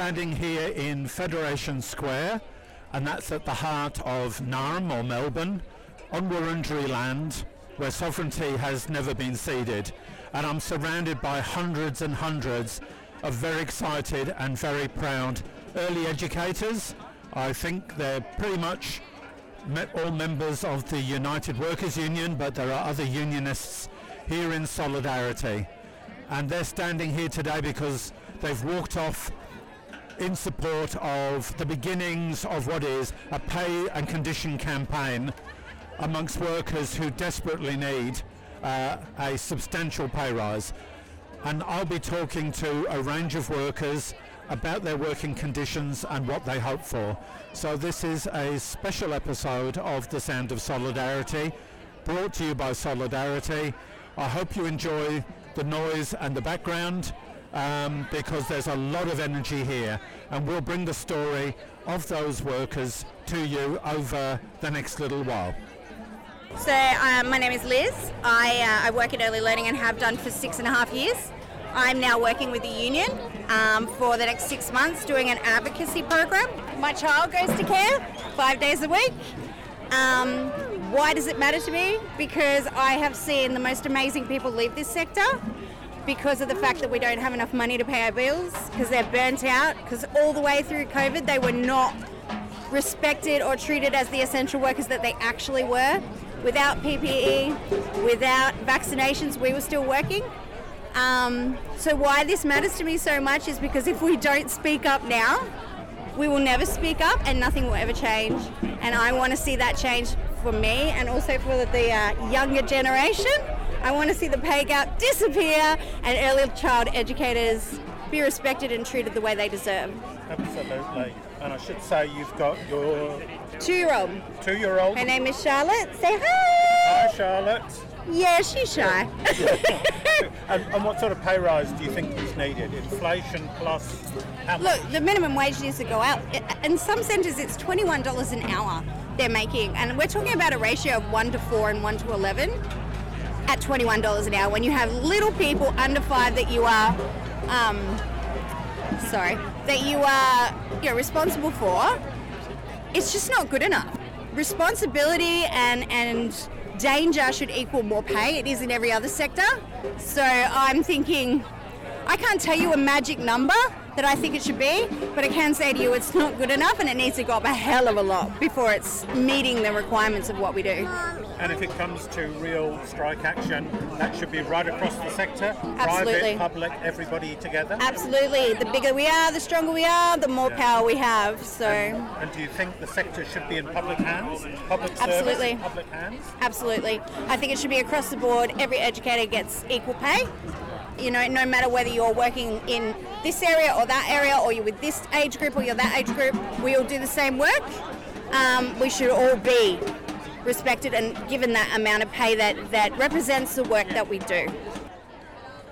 standing here in Federation Square, and that's at the heart of Naarm or Melbourne, on Wurundjeri land, where sovereignty has never been ceded. And I'm surrounded by hundreds and hundreds of very excited and very proud early educators. I think they're pretty much all members of the United Workers Union, but there are other unionists here in solidarity. And they're standing here today because they've walked off in support of the beginnings of what is a pay and condition campaign amongst workers who desperately need uh, a substantial pay rise. And I'll be talking to a range of workers about their working conditions and what they hope for. So this is a special episode of The Sound of Solidarity, brought to you by Solidarity. I hope you enjoy the noise and the background um, because there's a lot of energy here and we'll bring the story of those workers to you over the next little while. So um, my name is Liz. I, uh, I work in early learning and have done for six and a half years. I'm now working with the union um, for the next six months doing an advocacy program. My child goes to care five days a week. Um, why does it matter to me? Because I have seen the most amazing people leave this sector because of the fact that we don't have enough money to pay our bills, because they're burnt out, because all the way through COVID they were not respected or treated as the essential workers that they actually were. Without PPE, without vaccinations, we were still working. Um, so, why this matters to me so much is because if we don't speak up now, we will never speak up and nothing will ever change. And I want to see that change for me and also for the uh, younger generation. I want to see the pay gap disappear and early child educators be respected and treated the way they deserve. Absolutely. And I should say you've got your Two year old. two-year-old. Her name is Charlotte. Say hi. Hi, Charlotte. Yeah, she's shy. And, and what sort of pay rise do you think is needed? Inflation plus? Look, the minimum wage needs to go out. In some centres, it's $21 an hour they're making. And we're talking about a ratio of 1 to 4 and 1 to 11 at $21 an hour. When you have little people under 5 that you are, um, sorry, that you are you responsible for, it's just not good enough. Responsibility and, and danger should equal more pay. It is in every other sector. So I'm thinking, I can't tell you a magic number that I think it should be, but I can say to you it's not good enough and it needs to go up a hell of a lot before it's meeting the requirements of what we do. And if it comes to real strike action, that should be right across the sector. Absolutely. Private, public, everybody together. Absolutely. The bigger we are, the stronger we are, the more power we have. So, And do you think the sector should be in public hands? Public service, Absolutely. public hands? absolutely. I think it should be across the board. Every educator gets equal pay. You know, no matter whether you're working in this area or that area, or you're with this age group or you're that age group, we all do the same work. Um, we should all be respected and given that amount of pay that, that represents the work that we do.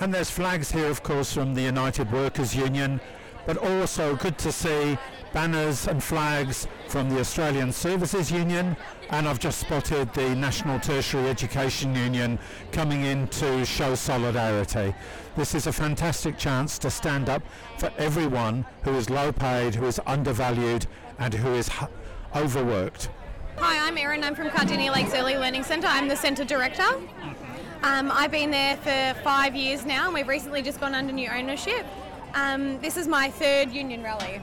And there's flags here, of course, from the United Workers Union, but also good to see banners and flags from the Australian Services Union, and I've just spotted the National Tertiary Education Union coming in to show solidarity. This is a fantastic chance to stand up for everyone who is low paid, who is undervalued, and who is h- overworked. Hi, I'm Erin. I'm from Cardinia Lakes Early Learning Centre. I'm the centre director. Um, I've been there for five years now, and we've recently just gone under new ownership. Um, this is my third union rally.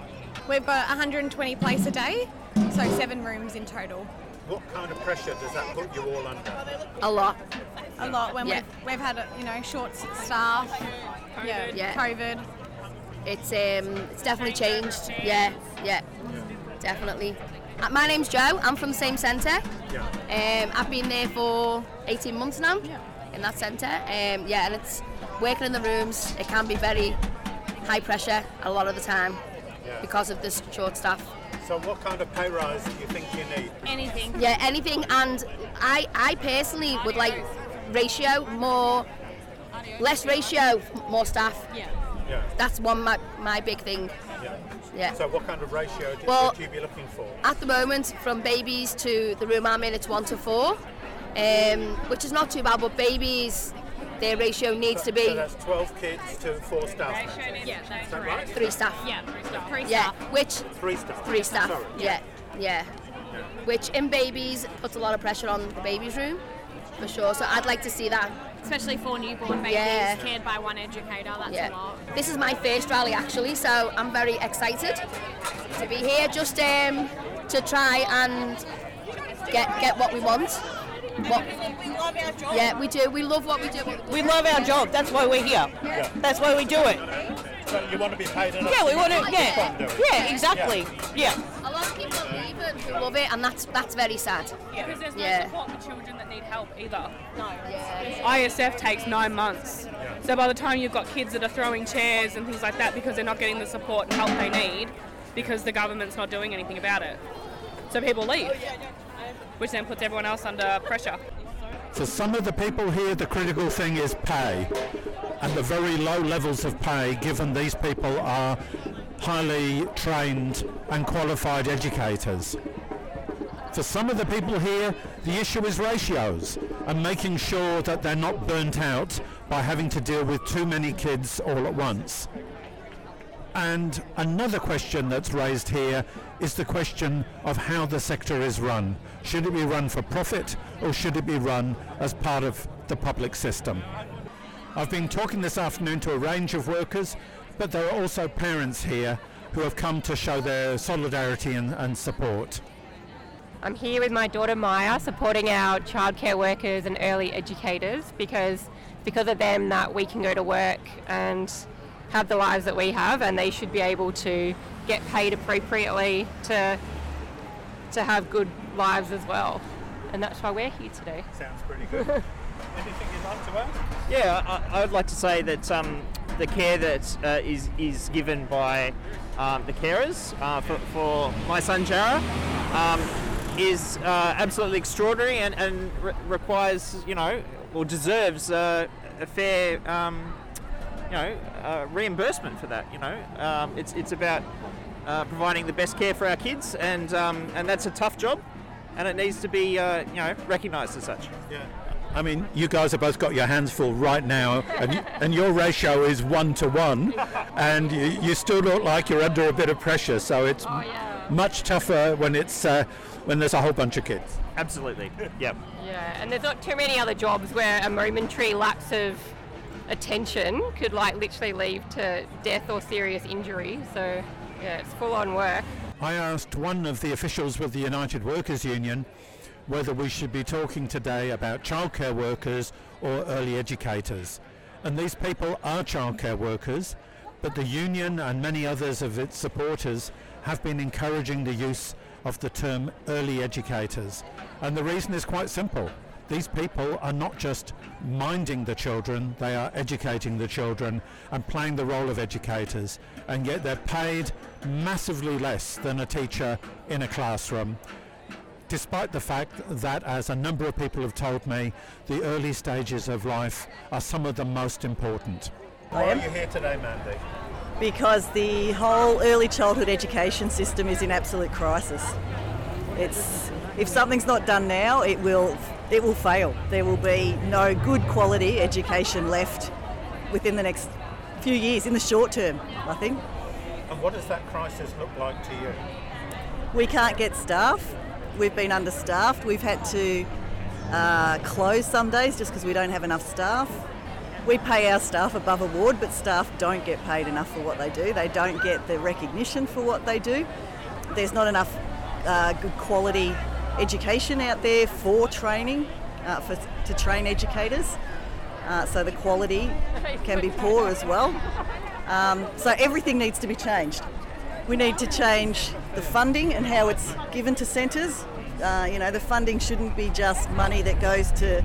We've got 120 place a day, so seven rooms in total. What kind of pressure does that put you all under? A lot. A lot when Yeah. we've, we've had you know short s- staff, yeah, Yeah. COVID. It's um, it's definitely changed. Yeah, yeah, definitely. Uh, my name's Joe. I'm from the same centre. Yeah. Um, I've been there for 18 months now Yeah. in that centre. Um, yeah, and it's working in the rooms. It can be very high pressure a lot of the time because of this short staff. So what kind of pay rise do you think you need? Anything. Yeah, anything. And I, I personally would like ratio more, less ratio, more staff. Yeah. Yeah. That's one my, my big thing. yeah. Yeah. So what kind of ratio do, Well- would you be looking for? At the moment, from babies to the room I'm in, it's one to four, um, which is not too bad. But babies, their ratio needs to So be that's 12 kids to four staff. Yeah, that's that right? three staff. Yeah, three Yeah, staff. which Three staff. three staff. Sorry. Yeah, yeah. Which in babies puts a lot of pressure on the baby's room, for sure. So I'd like to see that. Especially for newborn babies Yeah. cared by one educator, that's Yeah. a lot. This is my first rally actually, so I'm very excited to be here just um, to try and get get what we want. What, yeah, we do. We love what we do. We love our job. That's why we're here. That's why we do it. So you want to be paid enough? Yeah, we want to. keep Yeah, on doing it. yeah, exactly. Yeah. A lot of people leave it who love it, and that's that's very sad. Yeah. Because there's no Yeah. support for children that need help either. Yeah. ISF takes nine months. So by the time you've got kids that are throwing chairs and things like that because they're not getting the support and help they need because the government's not doing anything about it. So people leave, oh, which then puts everyone else under pressure. For some of the people here, the critical thing is pay, and the very low levels of pay, given these people are highly trained and qualified educators. For some of the people here, the issue is ratios and making sure that they're not burnt out by having to deal with too many kids all at once. And another question that's raised here is the question of how the sector is run. Should it be run for profit or should it be run as part of the public system? I've been talking this afternoon to a range of workers, but there are also parents here who have come to show their solidarity and, and support. I'm here with my daughter Maya supporting our childcare workers and early educators because because of them that we can go to work and have the lives that we have and they should be able to get paid appropriately to to have good lives as well. And that's why we're here today. Sounds pretty good. Anything you'd like to add? Yeah, I, I would like to say that um, the care that uh, is is given by um, the carers uh, for, for my son Jara um, is uh, absolutely extraordinary and, and re- requires, you know, or deserves uh, a fair, um, you know, uh, reimbursement for that. You know, um, it's it's about uh, providing the best care for our kids, and um, and that's a tough job, and it needs to be, uh, you know, recognised as such. Yeah. I mean, you guys have both got your hands full right now, and, y- and your ratio is one to one, and you, you still look like you're under a bit of pressure. So it's m- much tougher when it's uh, when there's a whole bunch of kids. Absolutely. Yep. Yeah, and there's not too many other jobs where a momentary lapse of attention could like literally lead to death or serious injury. So yeah, it's full on work. I asked one of the officials with the United Workers Union whether we should be talking today about childcare workers or early educators. And these people are childcare workers, but the union and many others of its supporters have been encouraging the use of the term early educators. And the reason is quite simple. These people are not just minding the children, they are educating the children and playing the role of educators, and yet they're paid massively less than a teacher in a classroom despite the fact that, as a number of people have told me, the early stages of life are some of the most important. Why are you here today, Mandy? Because the whole early childhood education system is in absolute crisis. It's if something's not done now, it will it will fail. There will be no good quality education left within the next few years in the short term, I think. And what does that crisis look like to you? We can't get staff. We've been understaffed. We've had to uh, close some days just because we don't have enough staff. We pay our staff above award, but staff don't get paid enough for what they do. They don't get the recognition for what they do. There's not enough uh, good quality education out there for training, uh, for, to train educators. Uh, so the quality can be poor as well. Um, so everything needs to be changed. We need to change the funding and how it's given to centres. Uh, you know, the funding shouldn't be just money that goes to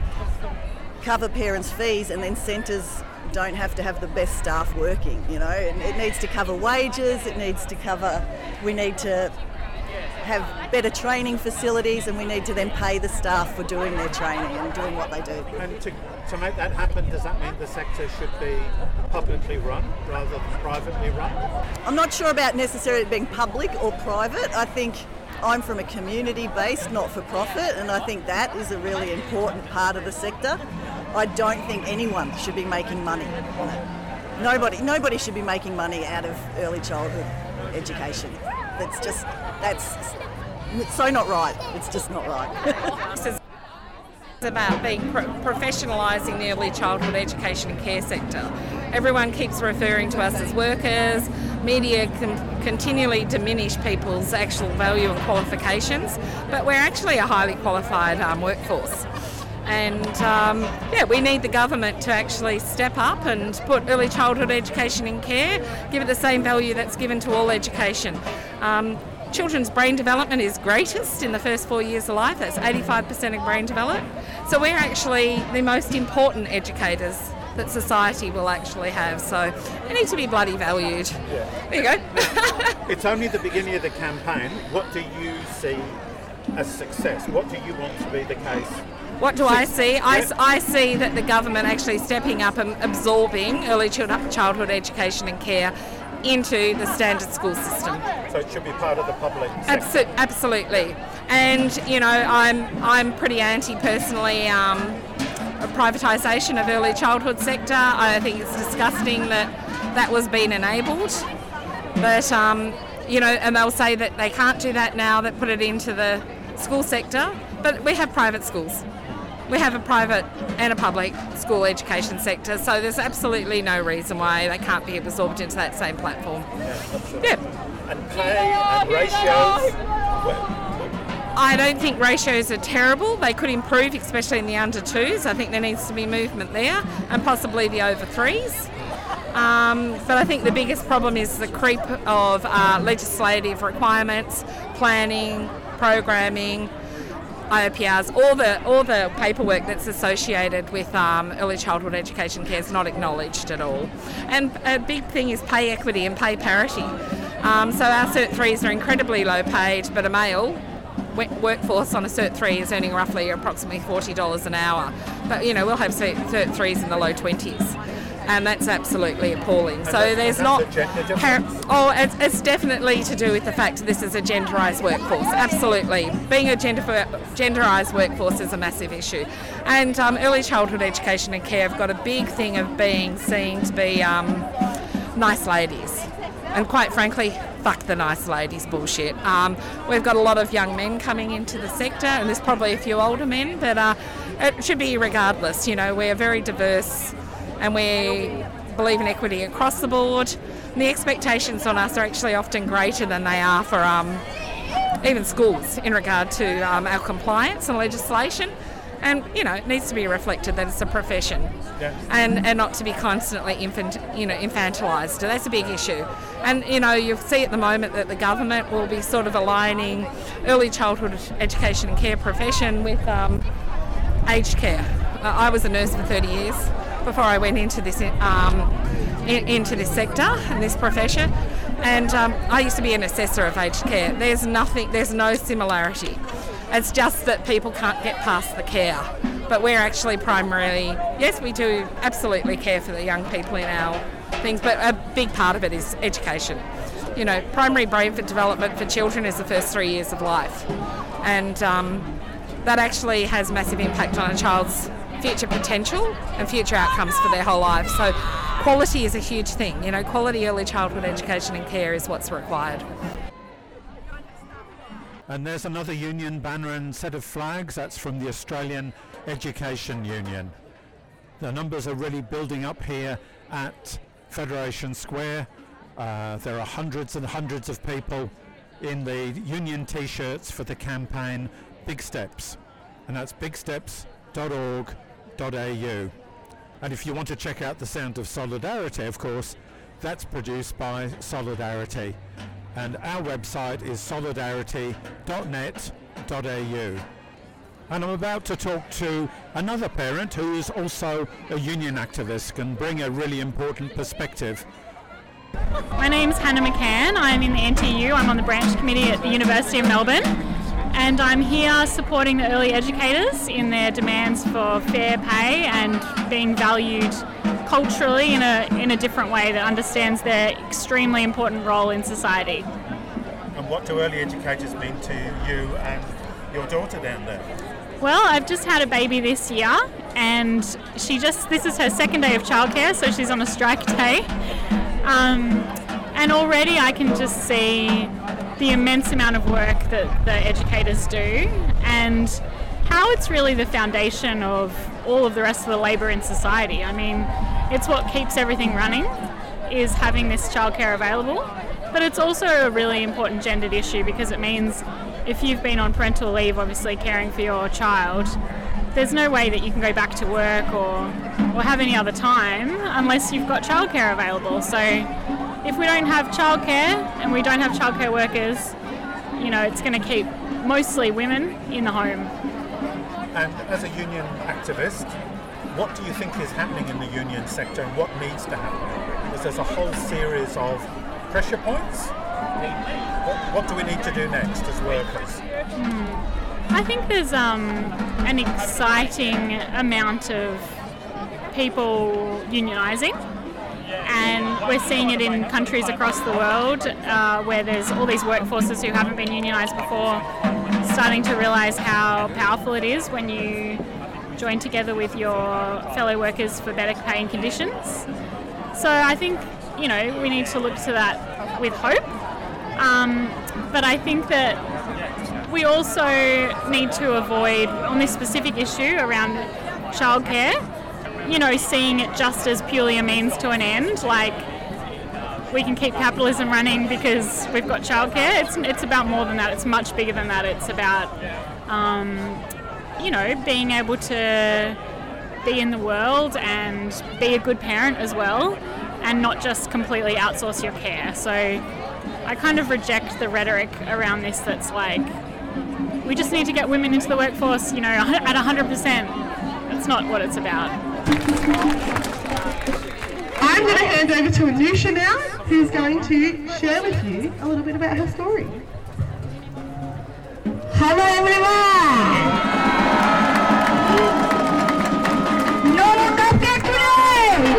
cover parents' fees and then centres don't have to have the best staff working. You know, it, it needs to cover wages. It needs to cover. We need to have better training facilities, and we need to then pay the staff for doing their training and doing what they do. And to, to make that happen, does that mean the sector should be publicly run rather than privately run? I'm not sure about necessarily being public or private. I think I'm from a community based, not for profit, and I think that is a really important part of the sector. I don't think anyone should be making money on it. Nobody, nobody should be making money out of early childhood education. That's just, that's so not right. It's just not right. It's about being pro- professionalising the early childhood education and care sector. Everyone keeps referring to us as workers. Media can continually diminish people's actual value and qualifications, but we're actually a highly qualified um, workforce. And um, yeah, we need the government to actually step up and put early childhood education in care, give it the same value that's given to all education. Um, children's brain development is greatest in the first four years of life. That's 85% of brain development. So we're actually the most important educators that society will actually have. So they need to be bloody valued. Yeah. There you go. it's only the beginning of the campaign. What do you see as success? What do you want to be the case? What do I see? I, I see that the government actually stepping up and absorbing early childhood education and care into the standard school system. So it should be part of the public. Abso- absolutely. And you know, I'm I'm pretty anti personally. Um, privatisation of early childhood sector. I think it's disgusting that that was being enabled. But um, you know, and they'll say that they can't do that now. That put it into the school sector. But we have private schools we have a private and a public school education sector, so there's absolutely no reason why they can't be absorbed into that same platform. Yeah. yeah. And pay and ratios. I don't think ratios are terrible. They could improve, especially in the under twos. I think there needs to be movement there, and possibly the over threes. Um, but I think the biggest problem is the creep of uh, legislative requirements, planning, programming, IOPRs, all the all the paperwork that's associated with um, early childhood education care is not acknowledged at all. And a big thing is pay equity and pay parity. Um, so our Cert 3s are incredibly low paid, but a male workforce on a Cert 3 is earning roughly approximately $40 an hour. But you know, we'll have Cert 3s in the low 20s and that's absolutely appalling. So there's not. oh, it's, it's, definitely to do with the fact that this is a genderised workforce. Absolutely, being a gender genderised workforce is a massive issue, and um, early childhood education and care have got a big thing of being seen to be um, nice ladies, and quite frankly. Fuck the nice ladies bullshit. Um, we've got a lot of young men coming into the sector, and there's probably a few older men, but uh, it should be regardless. You know, we're very diverse and we believe in equity across the board. And the expectations on us are actually often greater than they are for um, even schools in regard to um, our compliance and legislation. And you know, it needs to be reflected that it's a profession, yeah. and and not to be constantly infant, you know, infantilised. That's a big issue. And you know, you see at the moment that the government will be sort of aligning early childhood education and care profession with um, aged care. I was a nurse for 30 years before I went into this um, in, into this sector and this profession. And um, I used to be an assessor of aged care. There's nothing, there's no similarity. It's just that people can't get past the care. But we're actually primarily, yes, we do absolutely care for the young people in our things, but a big part of it is education. You know, primary brain development for children is the first three years of life. And um, that actually has massive impact on a child's future potential and future outcomes for their whole life. So quality is a huge thing. You know, quality early childhood education and care is what's required. And there's another union banner and set of flags. That's from the Australian Education Union. The numbers are really building up here at Federation Square. Uh, there are hundreds and hundreds of people in the union t-shirts for the campaign Big Steps. And that's bigsteps.org solidarity.au. And if you want to check out the Sound of Solidarity, of course, that's produced by Solidarity. And our website is solidarity.net.au. And I'm about to talk to another parent who is also a union activist, can bring a really important perspective. My name's Hannah McCann. I'm in the NTEU. I'm on the branch committee at the University of Melbourne and I'm here supporting the early educators in their demands for fair pay and being valued culturally in a, in a different way that understands their extremely important role in society. And what do early educators mean to you and your daughter down there? Well, I've just had a baby this year, and she just this is her second day of childcare, so she's on a strike day. Um, and already I can just see the immense amount of work that the educators do and how it's really the foundation of all of the rest of the labour in society. I mean, it's what keeps everything running is having this childcare available, but it's also a really important gendered issue because it means if you've been on parental leave, obviously caring for your child, there's no way that you can go back to work or, or have any other time unless you've got childcare available. So if we don't have childcare and we don't have childcare workers, you know, it's going to keep mostly women in the home. And as a union activist, what do you think is happening in the union sector and what needs to happen? Because there's a whole series of pressure points. What, what do we need to do next as workers? I think there's um, an exciting amount of people unionising, and we're seeing it in countries across the world uh, where there's all these workforces who haven't been unionised before starting to realise how powerful it is when you join together with your fellow workers for better pay and conditions. So I think you know we need to look to that with hope. Um, but I think that we also need to avoid, on this specific issue around childcare, you know, seeing it just as purely a means to an end. Like, we can keep capitalism running because we've got childcare. It's, it's about more than that, it's much bigger than that. It's about, um, you know, being able to be in the world and be a good parent as well, and not just completely outsource your care. So, I kind of reject the rhetoric around this that's like, we just need to get women into the workforce, you know, at 100%. That's not what it's about. I'm going to hand over to Anusha now, who's going to share with you a little bit about her story. Hello everyone! No more cupcake today!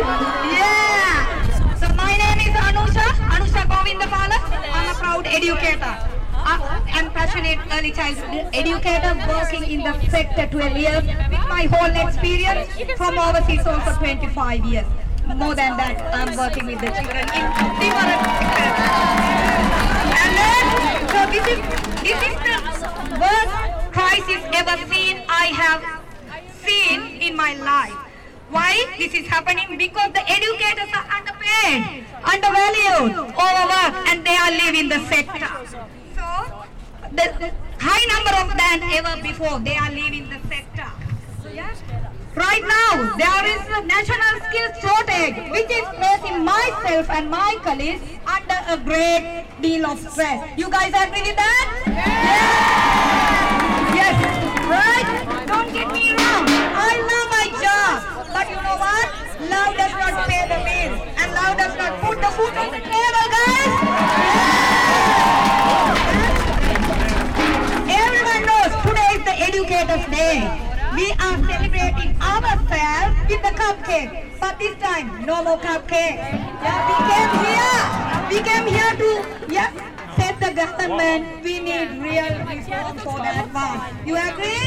Yeah! So my name is Anusha, Anusha Govindapala. I'm a proud educator. I'm passionate early childhood educator working in the sector 12 years my whole experience from overseas also 25 years. More than that, I'm working with the children in different. And then, so this is, this is the worst crisis ever seen I have seen in my life. Why this is happening? Because the educators are underpaid, undervalued, overworked, and they are leaving the sector. So the high number of than ever before, they are leaving the sector. Right now, there is a national skills shortage, which is placing myself and my colleagues under a great deal of stress. You guys agree with that? Yeah. Yes. Right? Don't get me wrong. I love my job. But you know what? Love does not pay the bills. And love does not put the food on the table, guys. Everyone knows today is the Educators' Day. We are celebrating ourselves with the cupcake. But this time, no more cupcake. Yeah, we came here. We came here to yeah, set the government. We need real reform for advance. You agree?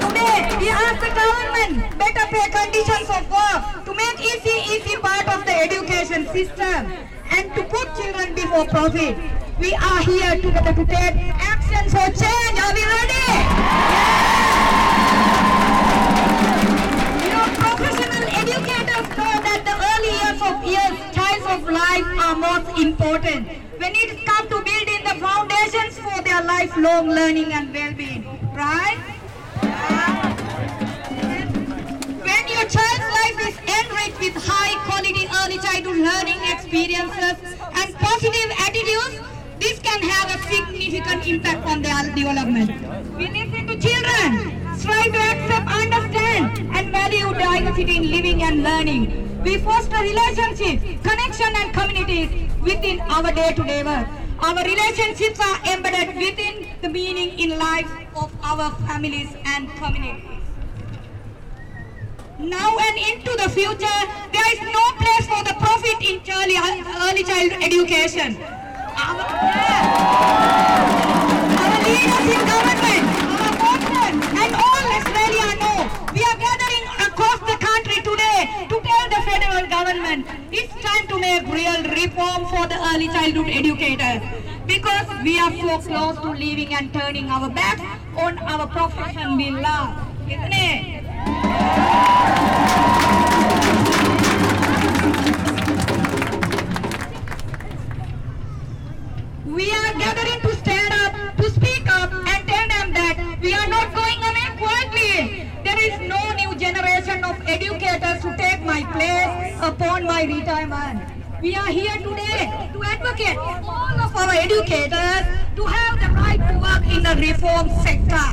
Today, we ask the government better pay conditions of work to make easy, easy part of the education system and to put children before profit. We are here together to take action for change. Are we ready? You know, professional educators know that the early years of years, times of life are most important. When it comes to building the foundations for their lifelong learning and well-being, right? When your child's life is enriched with high quality early childhood learning experiences and positive can have a significant impact on their development. We listen to children, strive to accept, understand, and value diversity in living and learning. We foster relationships, connection, and communities within our day-to-day work. Our relationships are embedded within the meaning in life of our families and communities. Now and into the future, there is no place for the profit in early, early child education. Our leaders in government, our workmen, and all Israeli we are gathering across the country today to call the federal government it's time to make real reform for the early childhood educators because we are so close to leaving and turning our backs on our profession we. Isn't it? My place upon my retirement. We are here today to advocate all of our educators to have the right to work in the reform sector.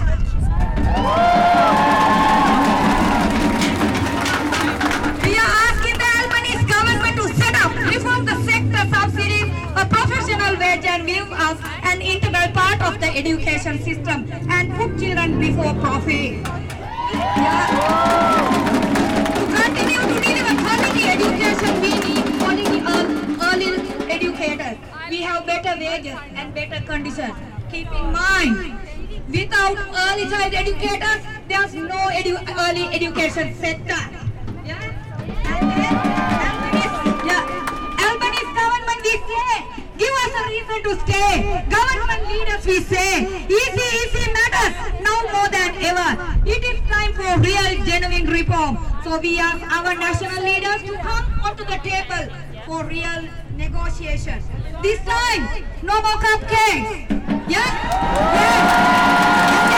Education sector. Yeah, Albanese government we say, give us a reason to stay. Government leaders we say, easy, easy matters now more than ever. It is time for real, genuine reform. So we ask our national leaders to come onto the table for real negotiations. This time, no more cupcakes. Yeah? Yeah.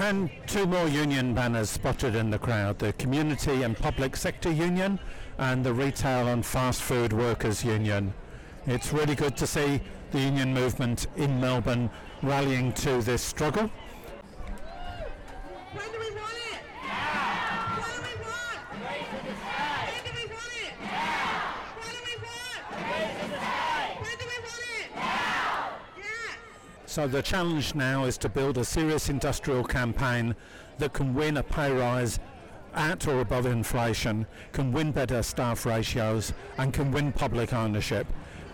And two more union banners spotted in the crowd, the Community and Public Sector Union and the Retail and Fast Food Workers Union. It's really good to see the union movement in Melbourne rallying to this struggle. So the challenge now is to build a serious industrial campaign that can win a pay rise at or above inflation, can win better staff ratios and can win public ownership.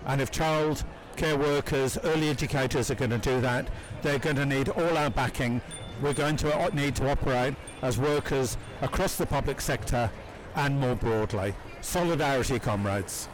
And if child care workers, early educators are going to do that, they're going to need all our backing. We're going to uh, need to operate as workers across the public sector and more broadly. Solidarity, comrades.